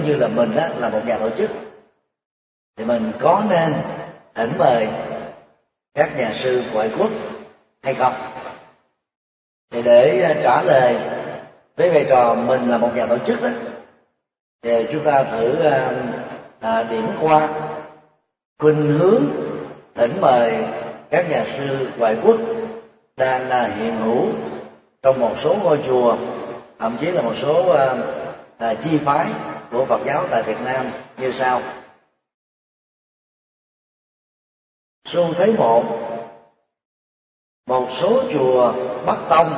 nếu như là mình đó là một nhà tổ chức. Thì mình có nên thỉnh mời các nhà sư ngoại quốc hay không? Thì để à, trả lời với vai trò mình là một nhà tổ chức đó thì chúng ta thử à, à điểm qua khuynh hướng thỉnh mời các nhà sư ngoại quốc đang là hiện hữu trong một số ngôi chùa thậm chí là một số à, à, chi phái của Phật giáo tại Việt Nam như sau. Xu thế một một số chùa Bắc Tông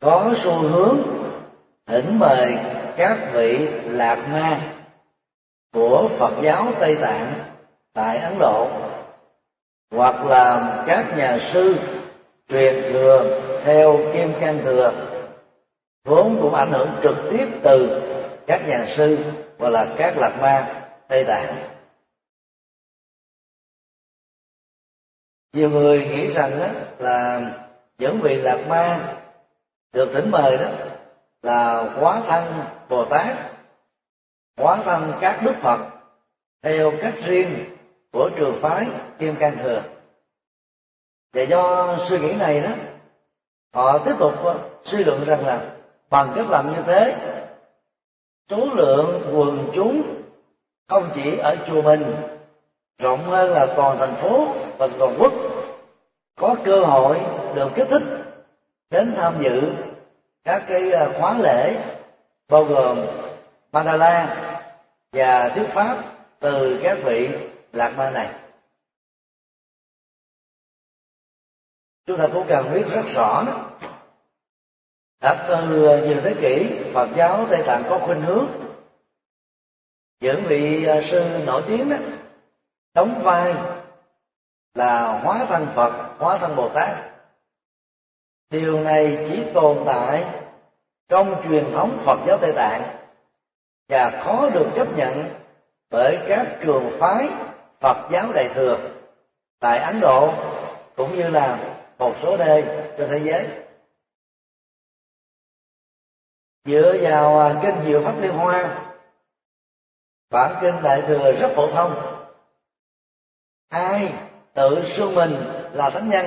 có xu hướng thỉnh mời các vị lạc ma của Phật giáo Tây Tạng tại Ấn Độ, hoặc là các nhà sư truyền thừa theo Kim Cang Thừa, vốn cũng ảnh hưởng trực tiếp từ các nhà sư hoặc là các lạc ma, Tây Tạng. Nhiều người nghĩ rằng đó là những vị lạc ma được thỉnh mời đó là quá thân bồ tát quá thân các đức phật theo cách riêng của trường phái kim cang thừa. Và do suy nghĩ này đó, họ tiếp tục suy luận rằng là bằng cách làm như thế số lượng quần chúng không chỉ ở chùa mình, rộng hơn là toàn thành phố và toàn quốc, có cơ hội được kích thích đến tham dự các cái à, khóa lễ, bao gồm Mandala và thuyết pháp từ các vị lạc ma này. Chúng ta cũng cần biết rất rõ đó đã từ nhiều thế kỷ, Phật giáo Tây Tạng có khuynh hướng. Những vị à, sư nổi tiếng đó, đóng vai là hóa thân phật, hóa thân bồ tát. Điều này chỉ tồn tại trong truyền thống phật giáo tây tạng và khó được chấp nhận bởi các trường phái phật giáo đại thừa tại ấn độ cũng như là một số nơi trên thế giới dựa vào à, kinh diệu pháp liên hoa. Bản kinh đại thừa rất phổ thông. Ai tự xưng mình là thánh nhân?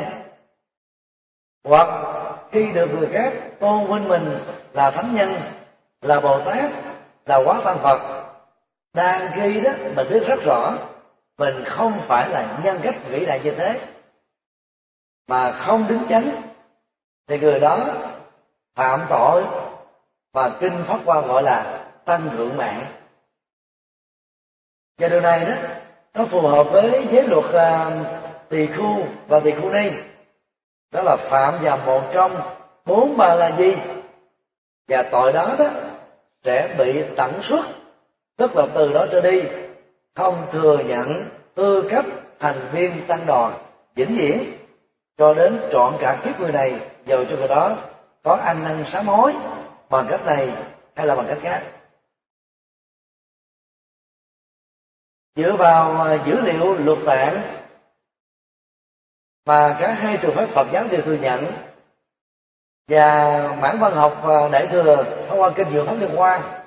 Hoặc khi được người khác tôn vinh mình là thánh nhân, là bồ tát, là quá thân phật, đang khi đó, mình biết rất rõ, mình không phải là nhân cách vĩ đại như thế. Mà không đứng chánh, thì người đó phạm tội và kinh pháp qua gọi là tăng thượng mạng. Và điều này đó nó phù hợp với giới luật uh, tỳ khu và tỳ khu ni. Đó là phạm vào một trong bốn ba là gì? Và tội đó đó sẽ bị tẩn xuất tức là từ đó trở đi không thừa nhận tư cách thành viên tăng đoàn vĩnh viễn. Cho đến trọn cả kiếp người này dầu cho người đó có ăn năn sám hối bằng cách này hay là bằng cách khác? Dựa vào à, dữ liệu luật tạng mà cả hai trường phái Phật giáo đều thừa nhận và bản văn học và đại thừa thông qua kinh diệu pháp liên hoa,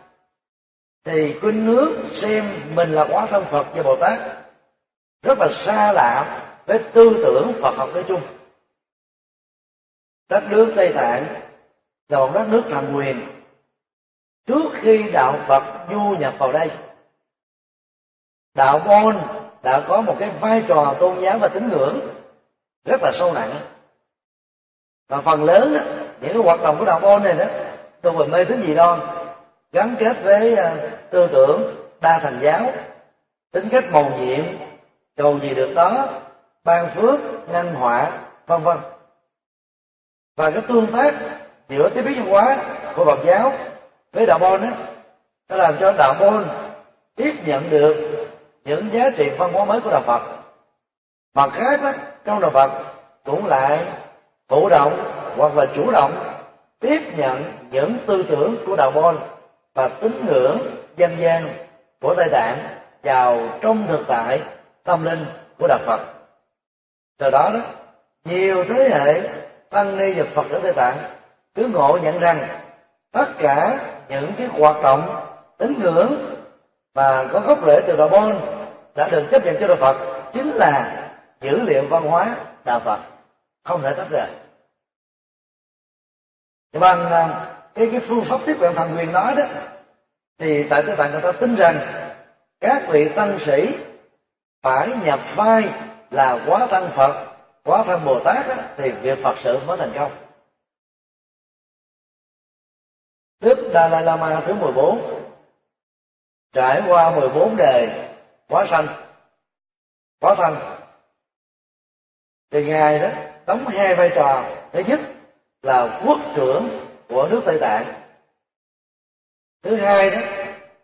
thì khuynh nước xem mình là quá thân Phật và Bồ Tát rất là xa lạ với tư tưởng Phật học nói chung. Đất nước Tây Tạng là đất nước thần quyền trước khi đạo Phật du nhập vào đây đạo môn đã có một cái vai trò tôn giáo và tín ngưỡng rất là sâu nặng. Và phần lớn đó, những cái hoạt động của đạo môn này đó tôi về mê tín gì đó, gắn kết với uh, tư tưởng đa thành giáo tính cách màu nhiệm cầu gì được đó ban phước ngăn họa vân vân. Và cái tương tác giữa tiếp biến văn hóa của Phật giáo với đạo môn đó nó làm cho đạo môn tiếp nhận được những giá trị văn hóa mới của đạo Phật mặt khác đó trong đạo Phật cũng lại thụ động hoặc là chủ động tiếp nhận những tư tưởng của đạo môn và tín ngưỡng dân gian của Tây Tạng vào trong thực tại tâm linh của đạo Phật. Từ đó đó, nhiều thế hệ tăng ni và Phật ở Tây Tạng cứ ngộ nhận rằng tất cả những cái hoạt động tín ngưỡng mà có gốc rễ từ đạo môn đã được chấp nhận cho đạo Phật chính là dữ liệu văn hóa đạo Phật không thể tách rời. Bằng à, cái cái phương pháp tiếp cận thần quyền nói đó thì tại tây tạng người ta tin rằng các vị tăng sĩ phải nhập vai là quá thân phật quá thân bồ tát đó, thì việc phật sự mới thành công. Đức Dalai Lama thứ 14 trải qua 14 đề quá sanh, quá thân thì ngài đó đóng hai vai trò. Thứ nhất là quốc trưởng của nước tây tạng. Thứ hai đó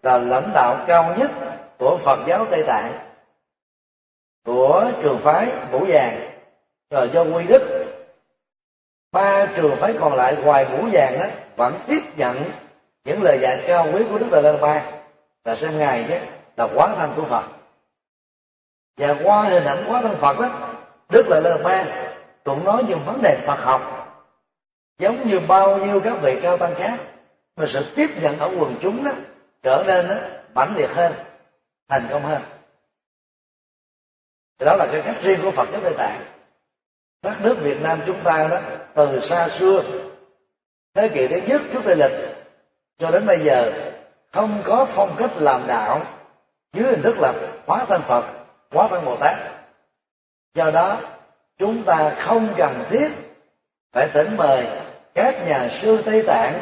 là lãnh đạo cao nhất của phật giáo tây tạng, của trường phái vũ vàng rồi do quy đức ba trường phái còn lại ngoài ngũ vàng đó vẫn tiếp nhận những lời dạy cao quý của đức đại la ba. Và sang ngày đó là quá thân của phật. Và qua hình ảnh quá thân phật đó đức đại la ba cũng nói những vấn đề phật học giống như bao nhiêu các vị cao tăng khác mà sự tiếp nhận ở quần chúng đó trở nên đó, mãnh liệt hơn thành công hơn. Đó là cái cách riêng của phật giáo tây tạng đất nước việt nam chúng ta đó, từ xa xưa, thế kỷ thứ nhất trước tây lịch, cho đến bây giờ, không có phong cách làm đạo dưới hình thức là hóa thân phật, hóa thân bồ tát. Do đó, chúng ta không cần thiết phải tỉnh mời các nhà sư tây tạng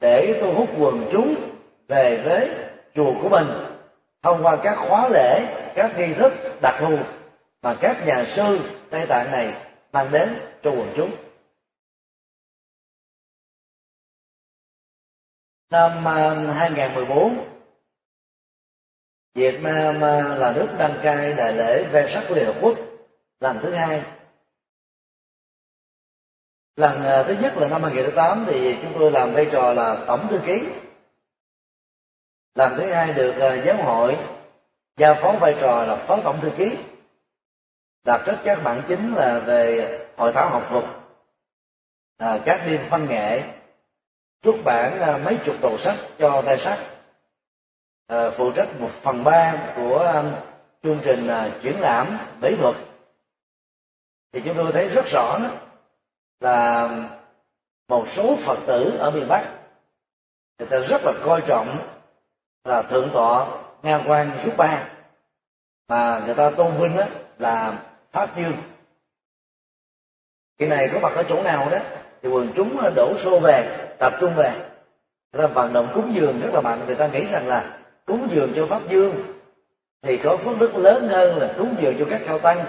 để thu hút quần chúng về với chùa của mình, thông qua các khóa lễ, các nghi thức đặc thù mà các nhà sư tây tạng này mang đến cho quần chúng. Năm à, 2014 Việt Nam à, là nước đăng cai đại lễ ve sắc của Liên Hợp Quốc lần thứ hai. Lần à, thứ nhất là năm 2008 thì chúng tôi làm vai trò là tổng thư ký. Lần thứ hai được giáo hội giao phó vai trò là phó tổng thư ký đặt rất các bản chính là về hội thảo học thuật à, các đêm văn nghệ xuất bản à, mấy chục đầu sách cho tay sách. À, phụ trách một phần ba của à, chương trình à, triển lãm mỹ thuật. Thì chúng tôi thấy rất rõ đó là một số phật tử ở miền bắc người ta rất là coi trọng là thượng tọa nga quan xuất ba. Mà người ta tôn vinh đó là pháp dương cái này có mặt ở chỗ nào đó, thì quần chúng đổ xô về, tập trung về. Người ta vận động cúng dường rất là mạnh. Người ta nghĩ rằng là cúng dường cho pháp dương thì có phước đức lớn hơn là cúng dường cho các cao tăng.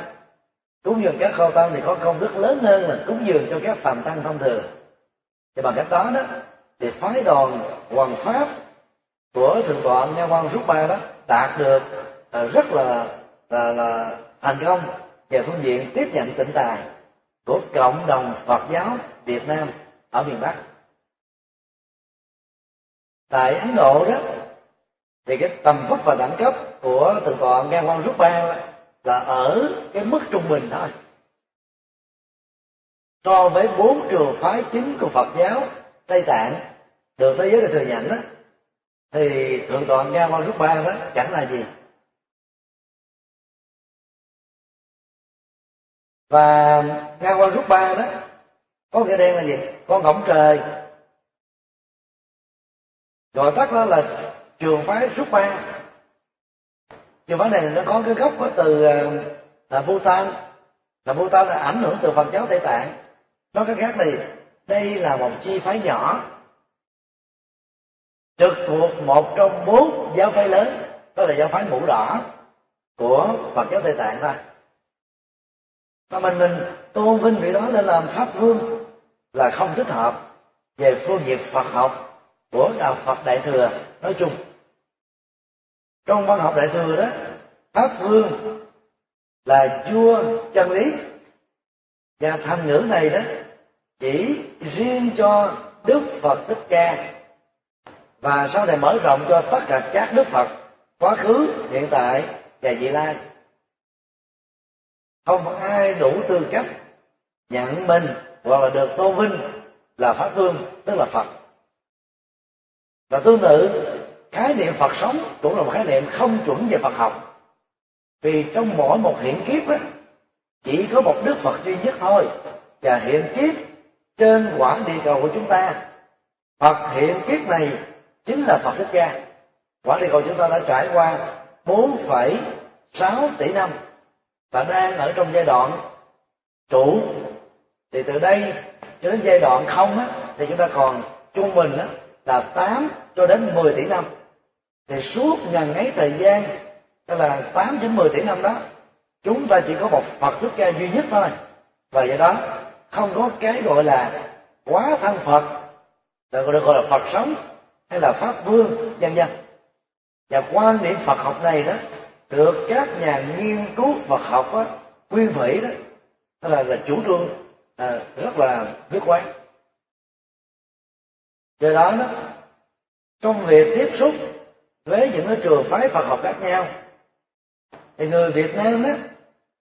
Cúng dường các cao tăng thì có công đức lớn hơn là cúng dường cho các phàm tăng thông thường. Thì bằng cách đó đó, thì phái đoàn hoàng pháp của thượng tọa nha quan rút ba đó đạt được ờ, rất là là là thành công về phương diện tiếp nhận tịnh tài của cộng đồng Phật giáo Việt Nam ở miền Bắc. Tại Ấn Độ đó, thì cái tầm phúc và đẳng cấp của thượng tọa nghe quan rút ba là ở cái mức trung bình thôi. So với bốn trường phái chính của Phật giáo Tây Tạng, được thế giới đã thừa nhận đó, thì thượng tọa Nga Quan Rút Ba đó chẳng là gì. Và Nga Quan Rút Ba đó, có nghĩa đen là gì? Con ngỗng trời. Gọi tắt đó là trường phái Rút Ba. Trường phái này nó có cái gốc đó từ ờ, là Bhutan. Là Bhutan là ảnh hưởng từ Phật giáo Tây Tạng. Nói cái khác thì đây là một chi phái nhỏ, trực thuộc một trong bốn giáo phái lớn, đó là giáo phái mũ đỏ của Phật giáo Tây Tạng thôi mà mình mình tôn vinh vị đó lên làm pháp vương là không thích hợp về phương diện Phật học của đạo Phật Đại thừa nói chung. Trong văn học Đại thừa đó, pháp vương là vua chân lý. Và thành ngữ này đó chỉ riêng cho đức phật thích ca. Và sau này mở rộng cho tất cả các đức phật quá khứ, hiện tại và vị lai. Không ai đủ tư cách nhận mình hoặc là được tôn vinh là pháp vương tức là phật. Và tương tự khái niệm phật sống cũng là một khái niệm không chuẩn về phật học. Vì trong mỗi một hiện kiếp á, chỉ có một đức phật duy nhất thôi và hiện kiếp trên quả địa cầu của chúng ta. Phật hiện kiếp này chính là phật thích ca. Quả địa cầu chúng ta đã trải qua 4,6 tỷ năm và đang ở trong giai đoạn trụ. Thì từ đây cho đến giai đoạn không á, thì chúng ta còn trung bình á, là 8 cho đến 10 tỷ năm. Thì suốt ngần ấy thời gian tức là 8 đến 10 tỷ năm đó chúng ta chỉ có một Phật thích ca duy nhất thôi. Và do đó không có cái gọi là quá thân Phật được gọi là Phật sống hay là Pháp Vương dân dân và quan điểm Phật học này đó được các nhà nghiên cứu Phật học á, quy thủy đó là là chủ trương à, rất là quyết quán do đó đó trong việc tiếp xúc với những cái trường phái Phật học khác nhau thì người Việt Nam đó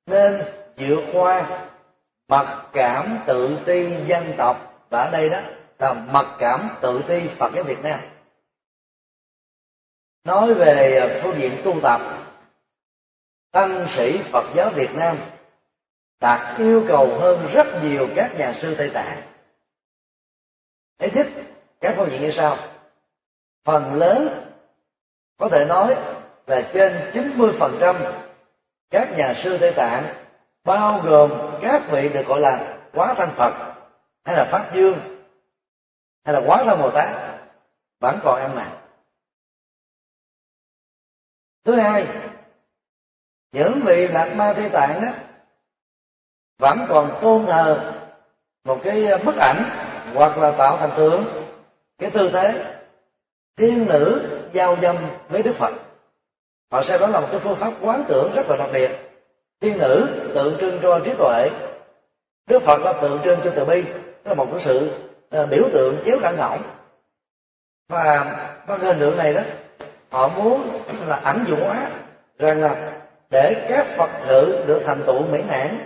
nên vượt qua mặc cảm tự ti dân tộc và ở đây đó là mặc cảm tự ti Phật giáo Việt Nam. Nói về à, phương diện tu tập tăng sĩ Phật giáo Việt Nam đạt yêu cầu hơn rất nhiều các nhà sư Tây Tạng. Thế thích các phương diện như sau. Phần lớn có thể nói là trên 90% các nhà sư Tây Tạng bao gồm các vị được gọi là quá thân Phật hay là Pháp Dương hay là quá thân Bồ Tát vẫn còn ăn mặn Thứ hai, những vị lạc ma Tây Tạng đó vẫn còn tôn thờ một cái bức ảnh hoặc là tạo thành tượng cái tư thế tiên nữ giao dâm với đức phật. Họ xem đó là một cái phương pháp quán tưởng rất là đặc biệt. Tiên nữ tượng trưng cho trí tuệ đức phật là tượng trưng cho từ bi. Đó là một cái sự uh, biểu tượng chiếu cả ngỗng và bằng hình tượng này đó họ muốn là ảnh dụ hóa rằng là để các phật sự được thành tựu mỹ mãn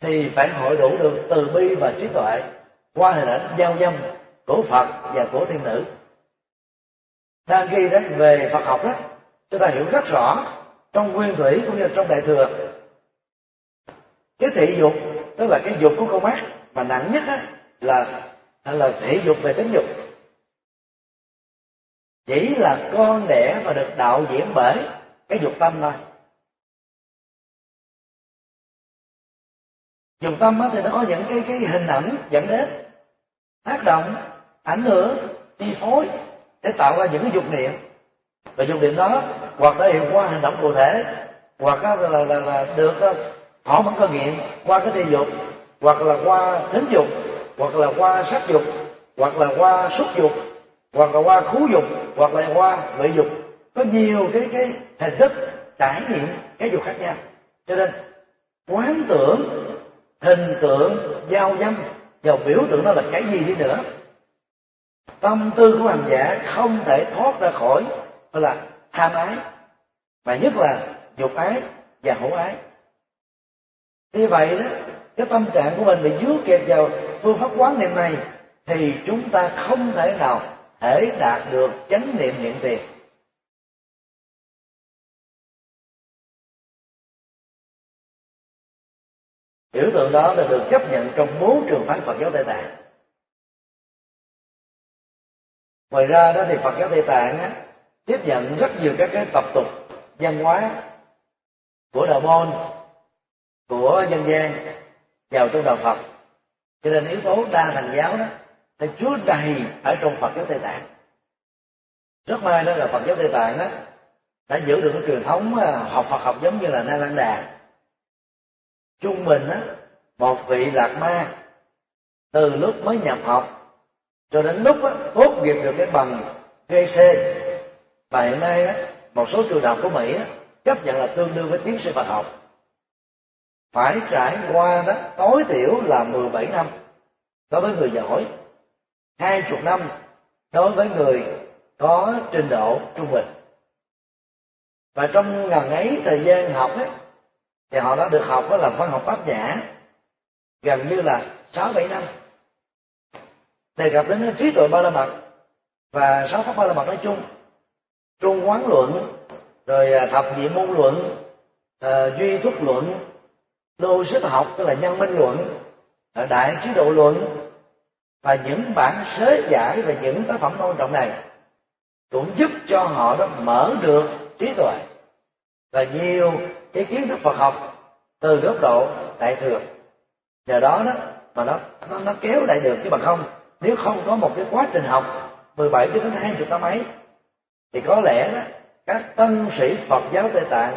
thì phải hội đủ được từ bi và trí tuệ qua hình ảnh giao dâm của phật và của thiên nữ. Đang ghi đó về phật học đó chúng ta hiểu rất rõ trong nguyên thủy cũng như trong đại thừa. Cái thị dục tức là cái dục của con mắt mà nặng nhất á, là là thị dục về tính dục. Chỉ là con đẻ và được đạo diễn bởi cái dục tâm thôi. Dùng tâm thì nó có những cái cái hình ảnh dẫn đến tác động ảnh hưởng chi phối để tạo ra những cái dục niệm. Và dục niệm đó hoặc thể hiện qua hành động cụ thể hoặc là, là, là, là được thỏa mãn cơ nghiện qua cái thi dục hoặc là qua tính dục hoặc là qua sắc dục hoặc là qua xúc dục hoặc là qua khú dục hoặc là qua vị dục. Có nhiều cái cái hình thức trải nghiệm cái dục khác nhau. Cho nên quán tưởng hình tượng, giao dâm, và biểu tượng đó là cái gì đi nữa? Tâm tư của hành giả không thể thoát ra khỏi gọi là tham ái. Và nhất là dục ái và hữu ái. Như vậy đó, cái tâm trạng của mình bị dướng kẹt vào phương pháp quán niệm này, thì chúng ta không thể nào thể đạt được chánh niệm hiện tiền. Biểu tượng đó là được chấp nhận trong bốn trường phái Phật giáo Tây Tạng. Ngoài ra đó thì Phật giáo Tây Tạng á, tiếp nhận rất nhiều các cái tập tục văn hóa của đạo môn của dân gian vào trong đạo Phật. Cho nên yếu tố đa thành giáo đó thì chứa đầy ở trong Phật giáo Tây Tạng. Rất may đó là phật giáo tây tạng đó đã giữ được cái truyền thống à, học phật học giống như là na lan đà trung bình á một vị lạc ma từ lúc mới nhập học cho đến lúc á, tốt nghiệp được cái bằng GC và hiện nay á, một số trường đại học của Mỹ á, chấp nhận là tương đương với tiến sĩ Phật học. Phải trải qua đó tối thiểu là 17 năm đối với người giỏi hai chục năm đối với người có trình độ trung bình. Và trong ngần ấy thời gian học ấy, thì họ đã được học đó là văn học bát nhã gần như là sáu bảy năm. Đề cập đến trí tuệ ba la mật và sáu pháp ba la mật nói chung trung quán luận rồi à, thập nhị môn luận uh, duy thức luận logic học tức là nhân minh luận à, đại trí độ luận và những bản sớ giải và những tác phẩm quan trọng này cũng giúp cho họ đó mở được trí tuệ. Và nhiều cái kiến thức Phật học từ góc độ đại thừa. Nhờ đó đó mà nó nó, nó kéo lại được chứ bằng không. Nếu không có một cái quá trình học 17 đến 20 năm ấy thì có lẽ đó các tân sĩ Phật giáo Tây Tạng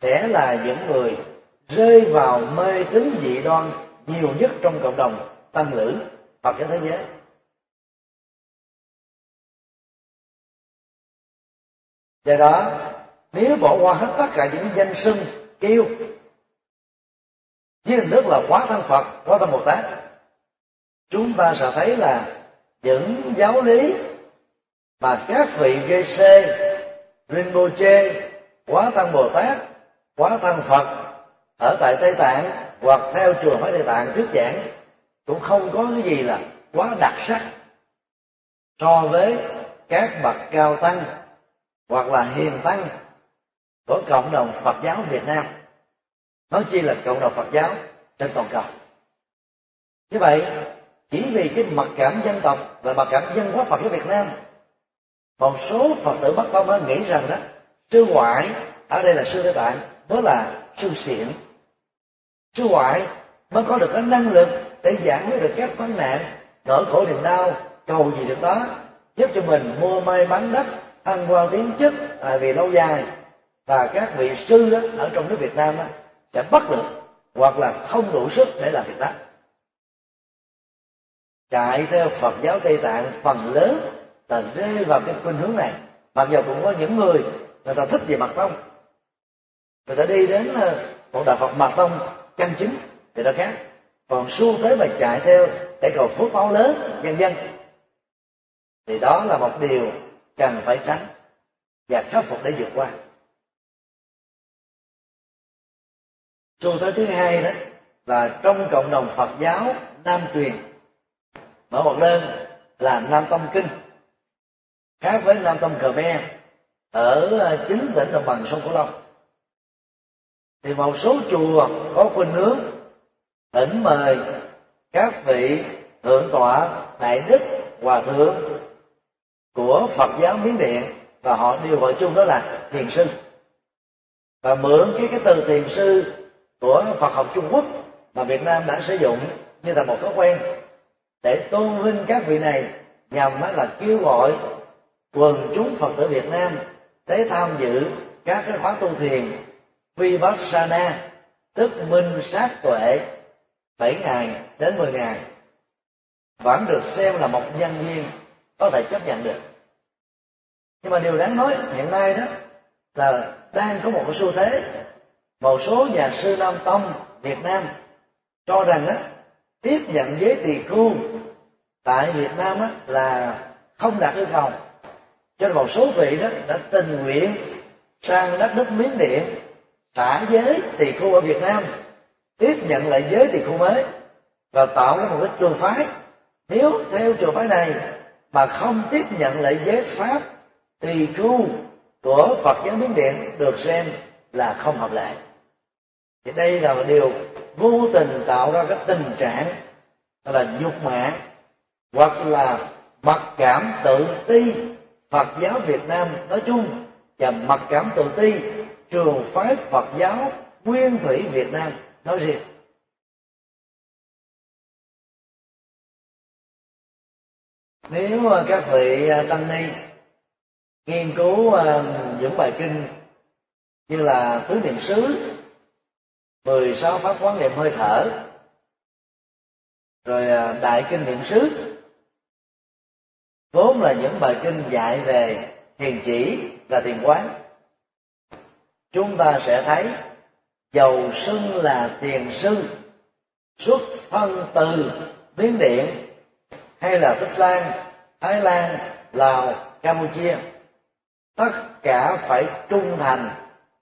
sẽ là những người rơi vào mê tín dị đoan nhiều nhất trong cộng đồng tăng lữ Phật giáo thế giới. Do đó nếu bỏ qua hết tất cả những danh xưng kêu với hình thức là quá thân phật quá thân bồ tát. Chúng ta sẽ thấy là những giáo lý mà các vị GC, Rinpoche, Quá Thân Bồ Tát, Quá Thân Phật ở tại Tây Tạng hoặc theo chùa phái Tây Tạng thuyết giảng cũng không có cái gì là quá đặc sắc so với các bậc cao tăng hoặc là hiền tăng của cộng đồng Phật giáo Việt Nam. Nói chi là cộng đồng Phật giáo trên toàn cầu. Như vậy, chỉ vì cái mặc cảm dân tộc và mặc cảm dân hóa Phật giáo Việt Nam, một số Phật tử Bắc Tông nghĩ rằng đó, sư ngoại ở đây là sư đại bạn mới là sư xiển. Sư ngoại mới có được cái năng lực để giải quyết được các vấn nạn, nỗi khổ niềm đau, cầu gì được đó, giúp cho mình mua may bán đất, ăn qua tiến chức, tại vì lâu dài và các vị sư đó, ở trong nước Việt Nam đó, sẽ bắt được hoặc là không đủ sức để làm việc đó. Chạy theo Phật giáo Tây Tạng phần lớn là rơi vào cái khuynh hướng này. Mặc dù cũng có những người người ta thích về mặt tông. Người ta đi đến ờ, một đạo Phật mặt tông chân chính thì đó khác. Còn xu thế mà chạy theo để cầu phước báo lớn nhân dân thì đó là một điều cần phải tránh và khắc phục để vượt qua. Xu thế thứ hai đó là trong cộng đồng Phật giáo Nam truyền. Mở một đơn là Nam Tông Kinh. Khác với Nam Tông Khmer ở ờ, chính tỉnh đồng bằng sông Cửu Long. Thì một số chùa có khuynh hướng thỉnh mời các vị thượng tọa, đại đức, hòa thượng của Phật giáo Miến Điện và họ đều gọi chung đó là thiền sư. Và mượn cái cái từ thiền sư của Phật học Trung Quốc mà Việt Nam đã sử dụng như là một thói quen. Để tôn vinh các vị này nhằm là kêu gọi quần chúng Phật tử Việt Nam tới tham dự các cái khóa tu thiền Vipassana, tức minh sát tuệ 7 ngày đến 10 ngày vẫn được xem là một nhân viên có thể chấp nhận được. Nhưng mà điều đáng nói hiện nay đó là đang có một cái xu thế một số nhà sư nam tông việt nam cho rằng đó tiếp nhận giới tỳ khưu tại việt nam á, là không đạt yêu cầu. Cho nên một số vị đó đã tình nguyện sang đất nước miến điện trả giới tỳ khưu ở việt nam tiếp nhận lại giới tỳ khưu mới và tạo ra một cái trường phái. Nếu theo trường phái này mà không tiếp nhận lại giới pháp tỳ khưu của phật giáo miến điện được xem là không hợp lệ thì đây là một điều vô tình tạo ra cái tình trạng là nhục mạ hoặc là mặc cảm tự ti. Phật giáo Việt Nam nói chung và mặc cảm tự ti, trường phái Phật giáo nguyên thủy Việt Nam nói riêng. Nếu các vị à, tăng ni nghiên cứu à, những bài kinh như là tứ niệm xứ 16 pháp quán niệm hơi thở. Rồi à, đại kinh niệm xứ. Vốn là những bài kinh dạy về thiền chỉ và thiền quán. Chúng ta sẽ thấy, dầu xưng là tiền sư xuất phân từ miến điện, hay là tích lan, thái lan, lào, campuchia. Tất cả phải trung thành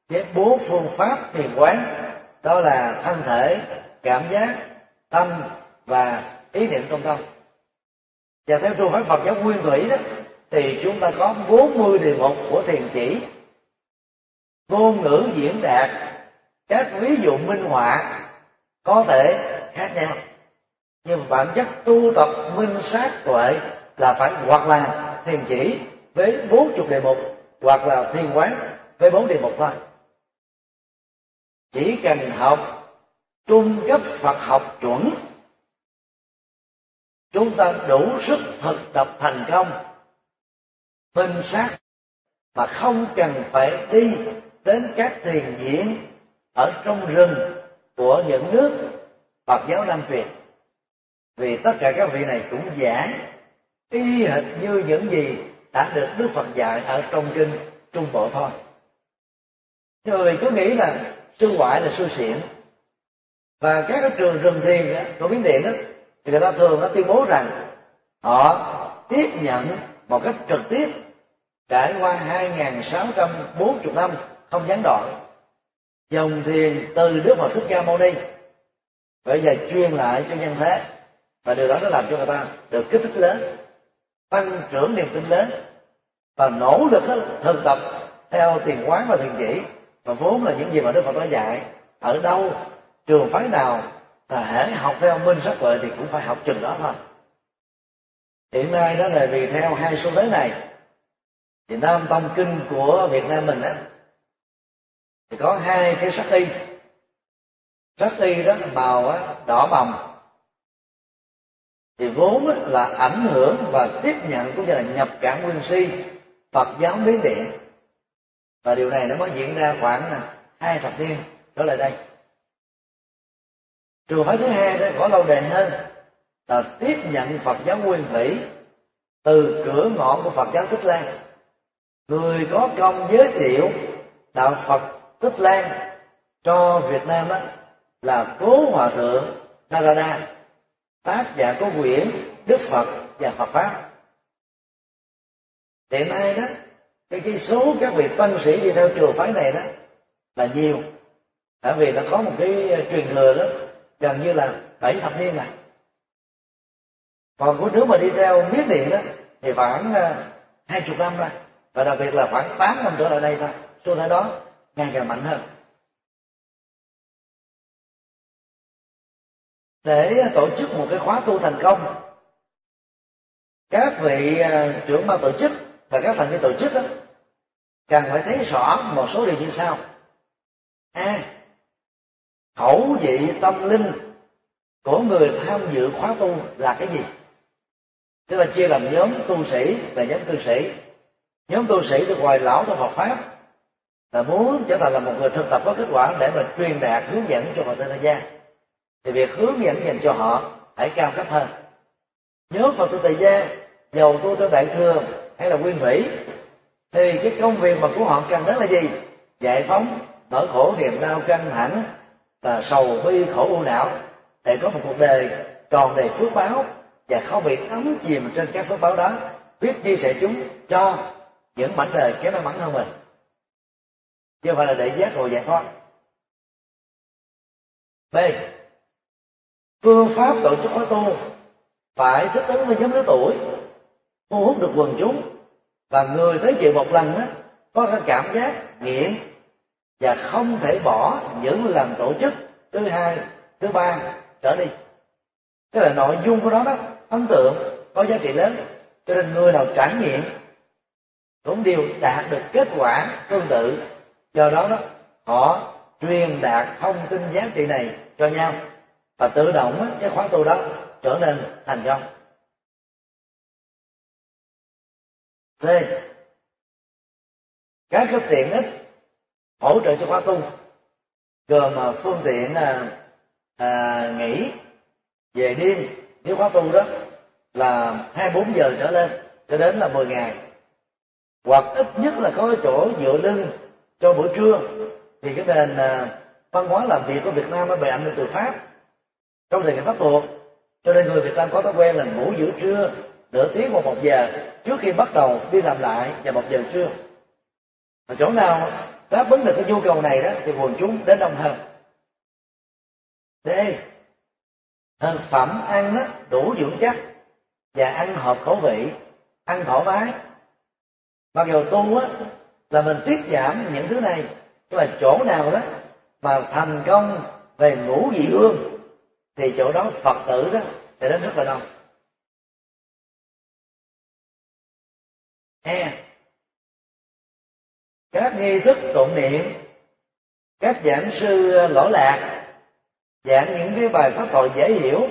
với bốn phương pháp thiền quán đó là thân thể, cảm giác, tâm và ý niệm công tâm. Và theo phương pháp, Phật giáo nguyên thủy đó, thì chúng ta có 40 đề mục của thiền chỉ. Ngôn ngữ diễn đạt, các ví dụ minh họa có thể khác nhau. Nhưng bản chất tu tập minh sát tuệ là phải hoặc là thiền chỉ với bốn chục đề mục, hoặc là thiền quán với bốn đề mục thôi chỉ cần học trung cấp Phật học chuẩn, chúng ta đủ sức thực tập thành công, minh sát, mà không cần phải đi đến các thiền viện ở trong rừng của những nước Phật giáo Nam truyền vì tất cả các vị này cũng giảng y hệt như những gì đã được Đức Phật dạy ở trong kinh Trung Bộ thôi. Nhưng mà cứ nghĩ là sư ngoại là xui xỉn và các cái trường rừng thiền của miến điện đó thì người ta thường nó tuyên bố rằng họ tiếp nhận một cách trực tiếp trải qua 2.640 năm không gián đoạn dòng thiền từ Đức Phật Thích Ca Mâu Ni. Bây giờ truyền lại cho nhân thế, và điều đó nó làm cho người ta được kích thích lớn, tăng trưởng niềm tin lớn, và nỗ lực thực tập theo thiền quán và thiền chỉ và vốn là những gì mà Đức Phật đã dạy ở đâu trường phái nào là hãy học theo minh sắc tuệ thì cũng phải học chừng đó thôi. Hiện nay đó là vì theo hai xu thế này. Thì nam tông kinh của việt nam mình á thì có hai cái sắc y. Sắc y đó màu á, đỏ bầm. Thì vốn là ảnh hưởng và tiếp nhận cũng như là nhập cảng nguyên si phật giáo miến điện và điều này nó mới diễn ra khoảng à, hai thập niên trở lại đây. Trường phái thứ hai đó có lâu đời hơn là tiếp nhận phật giáo nguyên thủy từ cửa ngõ của phật giáo tích lan. Người có công giới thiệu đạo phật tích lan cho việt nam đó là cố hòa thượng narada, tác giả của quyển đức phật và phật pháp. Hiện nay đó cái, cái số các vị tăng sĩ đi theo trường phái này đó là nhiều. Tại vì nó có một cái ờ, truyền thừa đó gần như là bảy thập niên này. Còn của nếu mà đi theo miết điện đó thì khoảng ờ, hai chục năm rồi. Và đặc biệt là khoảng tám năm trở lại đây thôi. Xu thế đó ngày càng mạnh hơn. Để tổ chức một cái khóa tu thành công các vị ờ, trưởng ban tổ chức và các thành viên tổ chức đó, cần phải thấy rõ một số điều như sau. A à, khẩu vị tâm linh của người tham dự khóa tu là cái gì? Tức là chia làm nhóm tu sĩ và nhóm cư sĩ. Nhóm tu sĩ được gọi lão trong Phật pháp là muốn trở thành là một người thực tập có kết quả để mà truyền đạt hướng dẫn cho Phật tử tại gia thì việc hướng dẫn dành cho họ phải cao cấp hơn. Nhớ Phật tử tại gia giàu tu theo đại thừa hay là nguyên thủy, thì cái công việc mà của họ cần đó là gì? Giải phóng nỗi khổ niềm đau căng thẳng, là sầu bi khổ u não. Để có một cuộc đời tròn đầy phước báo và không bị đắm chìm trên các phước báo đó biết chia sẻ chúng cho những mảnh đời kém may mắn hơn mình. Chứ không phải là để giác ngộ giải thoát. B. Phương pháp tổ chức khóa tu. Phải thích ứng với nhóm lứa tuổi thu hút được quần chúng. Và người tới dự một lần đó có cái cảm giác nghiện và không thể bỏ những lần tổ chức thứ hai, thứ ba trở đi. Tức là nội dung của nó đó, ấn tượng, có giá trị lớn. Cho nên người nào trải nghiệm cũng đều đạt được kết quả tương tự. Do đó đó, họ truyền đạt thông tin giá trị này cho nhau. Và tự động cái khóa tu đó trở nên thành công. C các cái tiện ích hỗ trợ cho khóa tu. Gồm mà phương tiện à, à, nghỉ về đêm nếu khóa tu đó là 24 giờ trở lên cho đến là 10 ngày. Hoặc ít nhất là có chỗ dựa lưng cho buổi trưa. Thì cái nền à, văn hóa làm việc của Việt Nam nó bị ảnh hưởng từ Pháp. Trong thời kỳ pháp thuộc cho nên người Việt Nam có thói quen là ngủ giữa trưa nửa tiếng hoặc một giờ trước khi bắt đầu đi làm lại vào một giờ trưa. Và chỗ nào đáp ứng được cái nhu cầu này đó, thì quần chúng đến đông hơn. D thực phẩm ăn đó đủ dưỡng chất, và ăn hợp khẩu vị, ăn thoải mái. Mặc dù tu á, là mình tiết giảm những thứ này, nhưng mà chỗ nào đó mà thành công về ngũ dị hương thì chỗ đó phật tử đó sẽ đến rất là đông. E các nghi thức tụng niệm, các giảng sư lỗ lạc, giảng những cái bài pháp thoại dễ hiểu,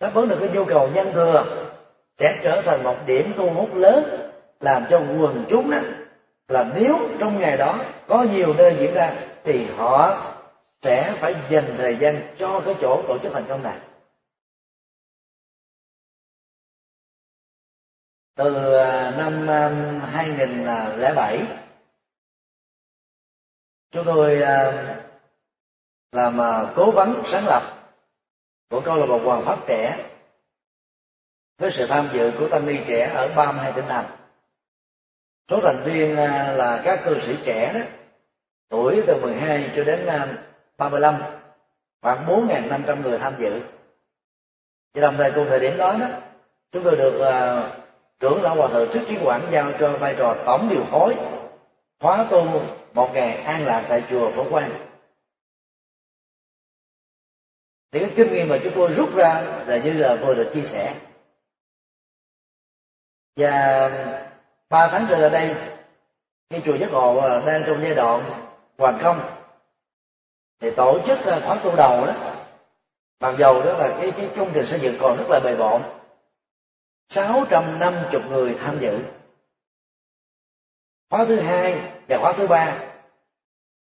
đáp ứng được cái nhu cầu nhân thừa sẽ trở thành một điểm thu hút lớn, làm cho quần chúng đó, là nếu trong ngày đó có nhiều nơi diễn ra, thì họ sẽ phải dành thời gian cho cái chỗ tổ chức thành công này. Từ à, năm à, 2007 chúng tôi à, làm cố vấn sáng lập của câu lạc bộ Hoàng Pháp trẻ với sự tham dự của tăng ni trẻ ở 32 tỉnh thành. Số thành viên là các cư sĩ trẻ đó, tuổi từ 12 cho đến 35 khoảng 4.500 người tham dự. Và đồng thời cùng thời điểm đó đó, chúng tôi được trưởng lão hòa thượng trước trí quảng giao cho vai trò tổng điều phối, khóa tu một ngày an lạc tại chùa phổ quang. Thì cái kinh nghiệm mà chúng tôi rút ra là như là vừa được chia sẻ. Và ba tháng trở lại đây khi chùa giác ngộ đang trong giai đoạn hoàn công. Thì tổ chức khóa tu đầu đó, bằng dầu đó là cái cái công trình xây dựng còn rất là bề bộn. 650 người tham dự. Khóa thứ hai và khóa thứ ba.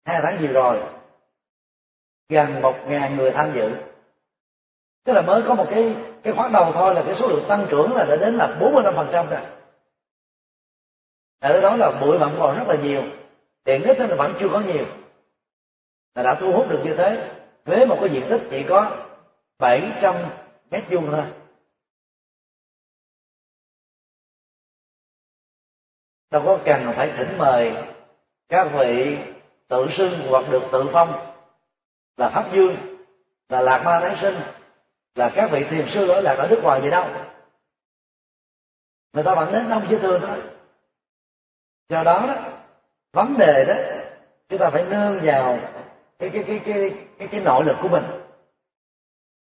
Hai tháng vừa rồi, gần một ngàn người tham dự. Tức là mới có một cái cái khóa đầu thôi là cái số lượng tăng trưởng là đã đến là 45 phần trăm rồi. Ở đó là bụi bặm còn rất là nhiều, tiện ích là vẫn chưa có nhiều. Là đã thu hút được như thế, với một cái diện tích chỉ có 700 mét vuông thôi. Đâu có cần phải thỉnh mời các vị tự xưng hoặc được tự phong là pháp dương là lạc ma tái sinh là các vị thiền sư lỗi lạc ở nước ngoài gì đâu. Người ta vẫn đến đông chứ thường thôi. Do đó đó vấn đề đó chúng ta phải nương vào cái cái cái cái cái, cái nội lực của mình.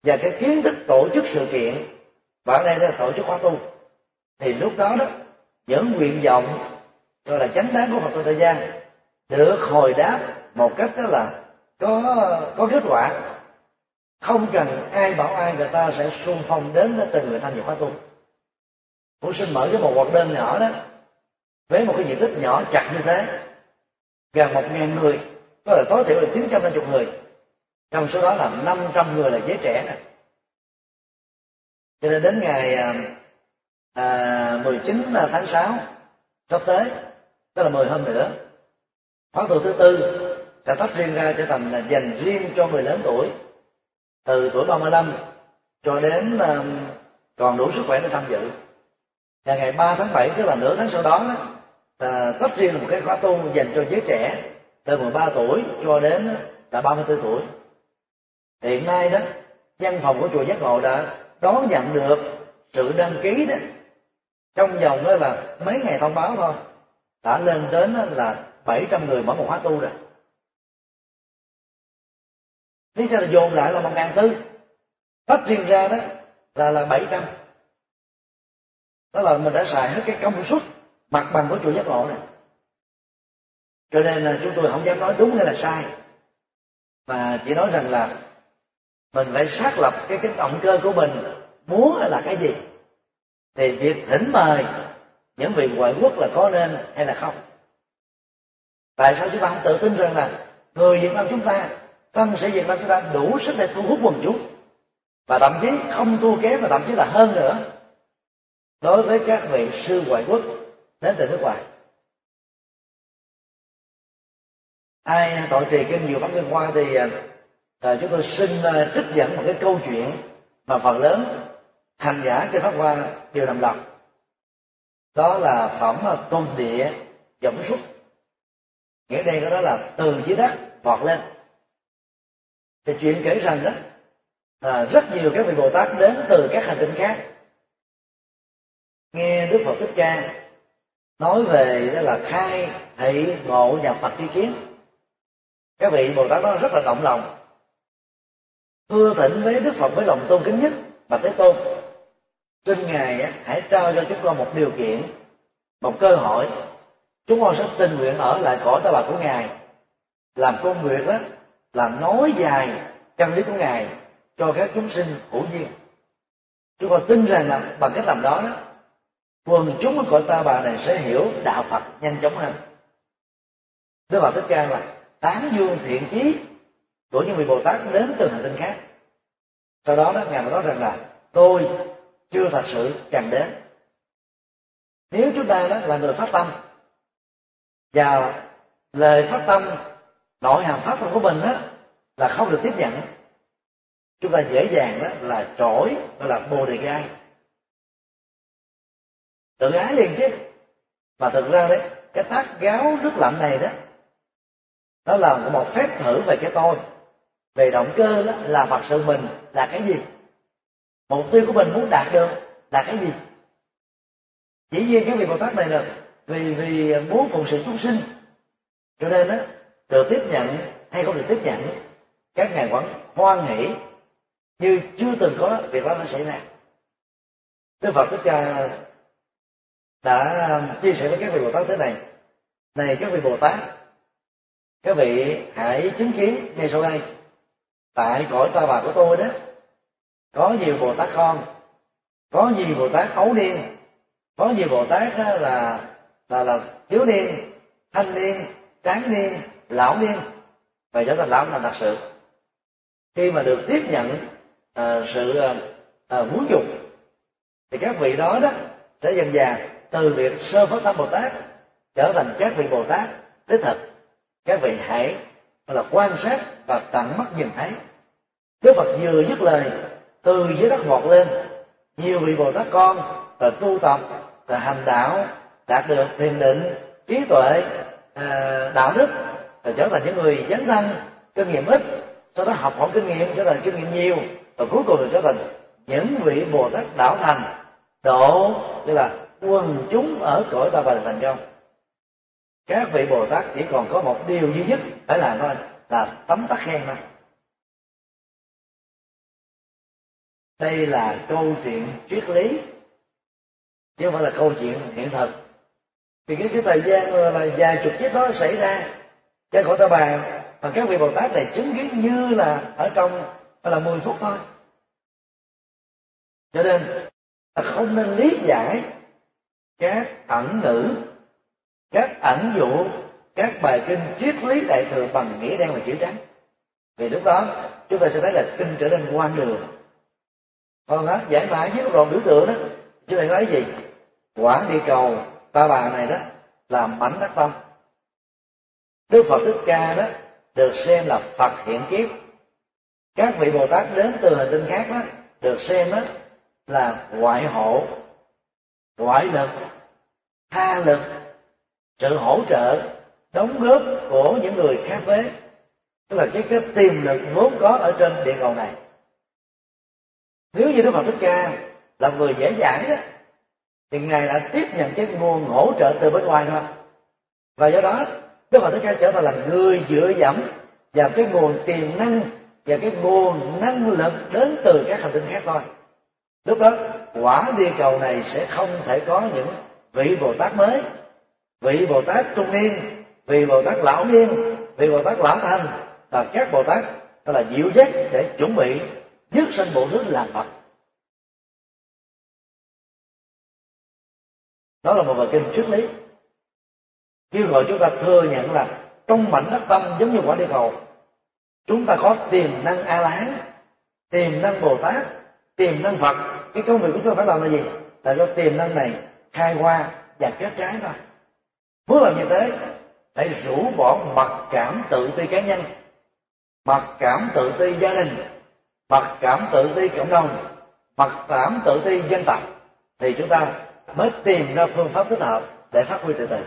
Và cái kiến thức tổ chức sự kiện và ở đây là tổ chức khóa tu thì lúc đó đó những nguyện vọng gọi là chánh đáng của phật tử tại gia được hồi đáp một cách đó là có có kết quả. Không cần ai bảo ai người ta sẽ xung phong đến từng người tham dự khóa tu. Cũng xin mở cái một hoạt đơn nhỏ đó với một cái diện tích nhỏ chặt như thế gần một ngàn người có là tối thiểu là chín trăm năm chục người. Trong số đó là 500 người là giới trẻ này. cho nên đến ngày à, à 19 tháng 6 sắp tới tức là 10 hôm nữa. Khóa tu thứ tư sẽ tách riêng ra trở thành là dành riêng cho người lớn tuổi. Từ tuổi 35 cho đến um, uh, còn đủ sức khỏe để tham dự. Và ngày 3 tháng 7 tức là nửa tháng sau đó, đó uh, tách riêng một cái khóa tu dành cho giới trẻ từ 13 tuổi cho đến uh, là 34 tuổi. Hiện nay đó văn phòng của chùa giác ngộ đã đón nhận được sự đăng ký đó. Trong vòng đó là mấy ngày thông báo thôi đã lên đến là 700 người mỗi một khóa tu rồi. Lý do là dồn lại là một ngàn tư. Tách riêng ra đó là là 700 đó là mình đã xài hết cái công suất mặt bằng của chùa giác ngộ này. Cho nên là chúng tôi không dám nói đúng hay là sai. Mà chỉ nói rằng là mình phải xác lập cái cái động cơ của mình, muốn là cái gì. Thì việc thỉnh mời những vị ngoại quốc là có nên hay là không? Tại sao chúng ta không tự tin rằng là người việt nam chúng ta tăng sĩ việt nam chúng ta đủ sức để thu hút quần chúng? Và thậm chí không thua kém và thậm chí là hơn nữa đối với các vị sư ngoại quốc đến từ nước ngoài. Ai tội trì kinh nhiều pháp liên quan thì à, à, chúng tôi xin à, trích dẫn một cái câu chuyện mà phần lớn hành giả trên pháp hoa đều làm lòng đó là phẩm tôn địa dõng xuất. Nghĩa đây có đó là từ dưới đất vọt lên. Thì chuyện kể rằng đó à, rất nhiều các vị bồ tát đến từ các hành tinh khác. Nghe đức phật thích ca nói về đó là khai thị ngộ nhập phật tri kiến. Các vị bồ tát đó rất là động lòng. Thưa thỉnh với đức phật với lòng tôn kính nhất bạch thế tôn xin ngài hãy trao cho chúng con một điều kiện, một cơ hội. Chúng con sẽ tình nguyện ở lại cõi ta bà của ngài. Làm công việc đó là nói dài chân lý của ngài cho các chúng sinh hữu duyên. Chúng con tin rằng là bằng cách làm đó đó, quần chúng ở cõi ta bà này sẽ hiểu đạo phật nhanh chóng hơn. Đức phật thích ca là tán dương thiện chí của những vị bồ tát đến từ hành tinh khác. Sau đó đó, ngài mới nói rằng là, tôi chưa thật sự cần đến. Nếu chúng ta đó là người phát tâm, và lời phát tâm nội hàm phát tâm của mình đó là không được tiếp nhận chúng ta dễ dàng đó là trỗi gọi là bồ đề gai. Tự ái liền chứ. Mà thực ra đấy, cái tác gáo nước lạnh này đó, nó là một phép thử về cái tôi. Về động cơ đó là phật sự mình là cái gì? Mục tiêu của mình muốn đạt được là cái gì? Chỉ riêng cái vị bồ tát này là vì vì muốn phụng sự chúng sinh. Cho nên đó được tiếp nhận hay không được tiếp nhận, các ngài vẫn hoan hỷ như chưa từng có việc đó nó xảy ra. Đức phật thích ca đã chia sẻ với các vị bồ tát thế này. Này các vị bồ tát, các vị hãy chứng kiến ngay sau đây. Tại cõi ta bà của tôi đó có nhiều bồ tát con có nhiều bồ tát ấu niên. Có nhiều bồ tát là là là thiếu niên thanh niên tráng niên lão niên. Và trở thành lão thành thật sự. Khi mà được tiếp nhận uh, sự ờ, ờ, uh, muốn dục thì các vị đó đó sẽ dần dà từ việc sơ phát tâm bồ tát trở thành các vị bồ tát đích thực. Các vị hãy là quan sát và tận mắt nhìn thấy. Đức phật vừa dứt lời từ dưới đất vọt lên. Nhiều vị bồ tát con và tu tập và hành đạo, đạt được thiền định, trí tuệ à, đạo đức, và trở thành những người dấn thân, kinh nghiệm ít, sau đó học hỏi kinh nghiệm, trở thành kinh nghiệm nhiều, và cuối cùng là trở thành những vị bồ tát đạo thành. Độ tức là quần chúng ở cõi ta bà thành công các vị bồ tát chỉ còn có một điều duy nhất phải làm thôi, là tấm tắc khen thôi. Đây là câu chuyện triết lý. Chứ không phải là câu chuyện hiện thực. Thì cái cái thời gian là vài chục chiếc đó xảy ra cho khỏi ta bàn, mà các vị bồ tát này chứng kiến như là ở trong là 10 phút thôi. Cho nên là không nên lý giải các ẩn ngữ, các ẩn dụ, các bài kinh triết lý đại thừa bằng nghĩa đen và chữ trắng. Vì lúc đó, chúng ta sẽ thấy là kinh trở nên quan đường còn đó giải mã với gồm biểu tượng đó. Chúng ta nói gì? Quả đi cầu, ta bà này đó là mảnh đắc tâm. Đức phật thích ca đó, được xem là phật hiện kiếp. Các vị bồ tát đến từ hành tinh khác đó, được xem đó là ngoại hộ ngoại lực, tha lực, sự hỗ trợ, đóng góp của những người khác với. Tức là cái cái tiềm lực vốn có ở trên địa cầu này nếu như đức phật thích ca là người dễ dãi đó thì ngài đã tiếp nhận cái nguồn hỗ trợ từ bên ngoài thôi và do đó, đức phật thích ca trở thành là người dựa dẫm vào cái nguồn tiềm năng và cái nguồn năng lực đến từ các hành tinh khác thôi. Lúc đó, quả địa cầu này sẽ không thể có những vị bồ tát mới, vị bồ tát trung niên, vị bồ tát lão niên, vị bồ tát lão thành và các bồ tát đó là dịu dắt để chuẩn bị dứt sanh bộ xứ làm phật. Đó là một bài kinh triết lý. Kêu gọi chúng ta thừa nhận là trong mảnh đất tâm giống như quả địa cầu, chúng ta có tiềm năng a la hán tiềm năng bồ tát, tiềm năng phật. Cái công việc của chúng ta phải làm là gì? Là cho tiềm năng này khai hoa và kết trái thôi. Muốn làm như thế, phải rũ bỏ mặc cảm tự ti cá nhân, mặc cảm tự ti gia đình mặc cảm tự ti cộng đồng mặc cảm tự ti dân tộc, thì chúng ta mới tìm ra phương pháp thích hợp để phát huy tự từ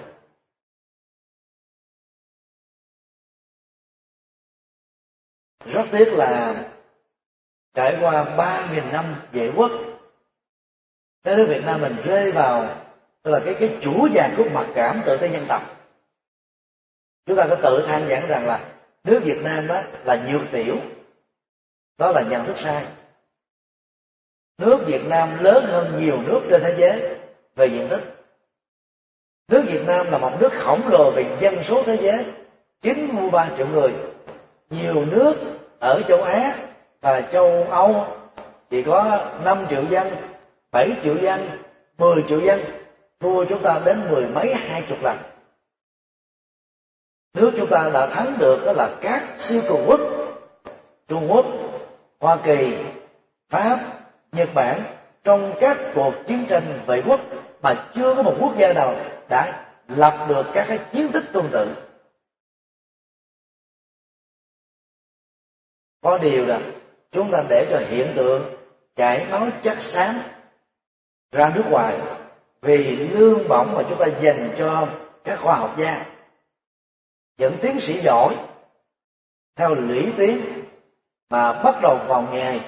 rất tiếc là trải qua ba nghìn năm vệ quốc, thế nước Việt Nam mình rơi vào, tức là cái cái chủ giàn của mặc cảm tự ti dân tộc. Chúng ta có tự than giảng rằng là nước Việt Nam đó là nhược tiểu đó là nhận thức sai. Nước Việt Nam lớn hơn nhiều nước trên thế giới về diện tích. Nước Việt Nam là một nước khổng lồ về dân số thế giới 93 triệu người. Nhiều nước ở châu Á và châu Âu chỉ có 5 triệu dân 7 triệu dân 10 triệu dân. Thua chúng ta đến mười mấy, hai chục lần. Nước chúng ta đã thắng được đó là các siêu cường quốc Trung Quốc. Hoa Kỳ, Pháp, Nhật Bản trong các cuộc chiến tranh vệ quốc mà chưa có một quốc gia nào đã lập được các cái chiến tích tương tự có điều là chúng ta để cho hiện tượng chảy máu chất xám ra nước ngoài vì lương bổng mà chúng ta dành cho các khoa học gia những tiến sĩ giỏi theo lũy tiến mà bắt đầu vào nghề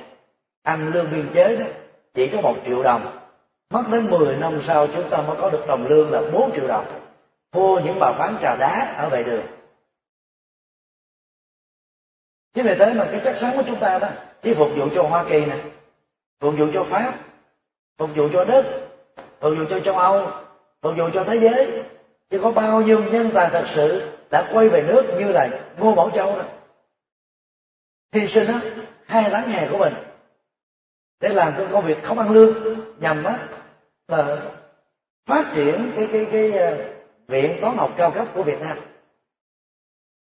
ăn lương biên chế đó, chỉ có một triệu đồng. Mất đến 10 năm sau chúng ta mới có được đồng lương là 4 triệu đồng. Thua những bà bán trà đá ở vệ đường. Chính vì thế mà cái chất xám của chúng ta đó, chỉ phục vụ cho hoa kỳ này phục vụ cho pháp, phục vụ cho đức, phục vụ cho châu âu, phục vụ cho thế giới. Chứ có bao nhiêu nhân tài thật sự đã quay về nước như là ngô bảo châu đó hy sinh đó hai tháng hè của mình, để làm cái công việc không ăn lương, nhằm á là phát triển cái cái cái ờ, viện toán học cao cấp của Việt Nam.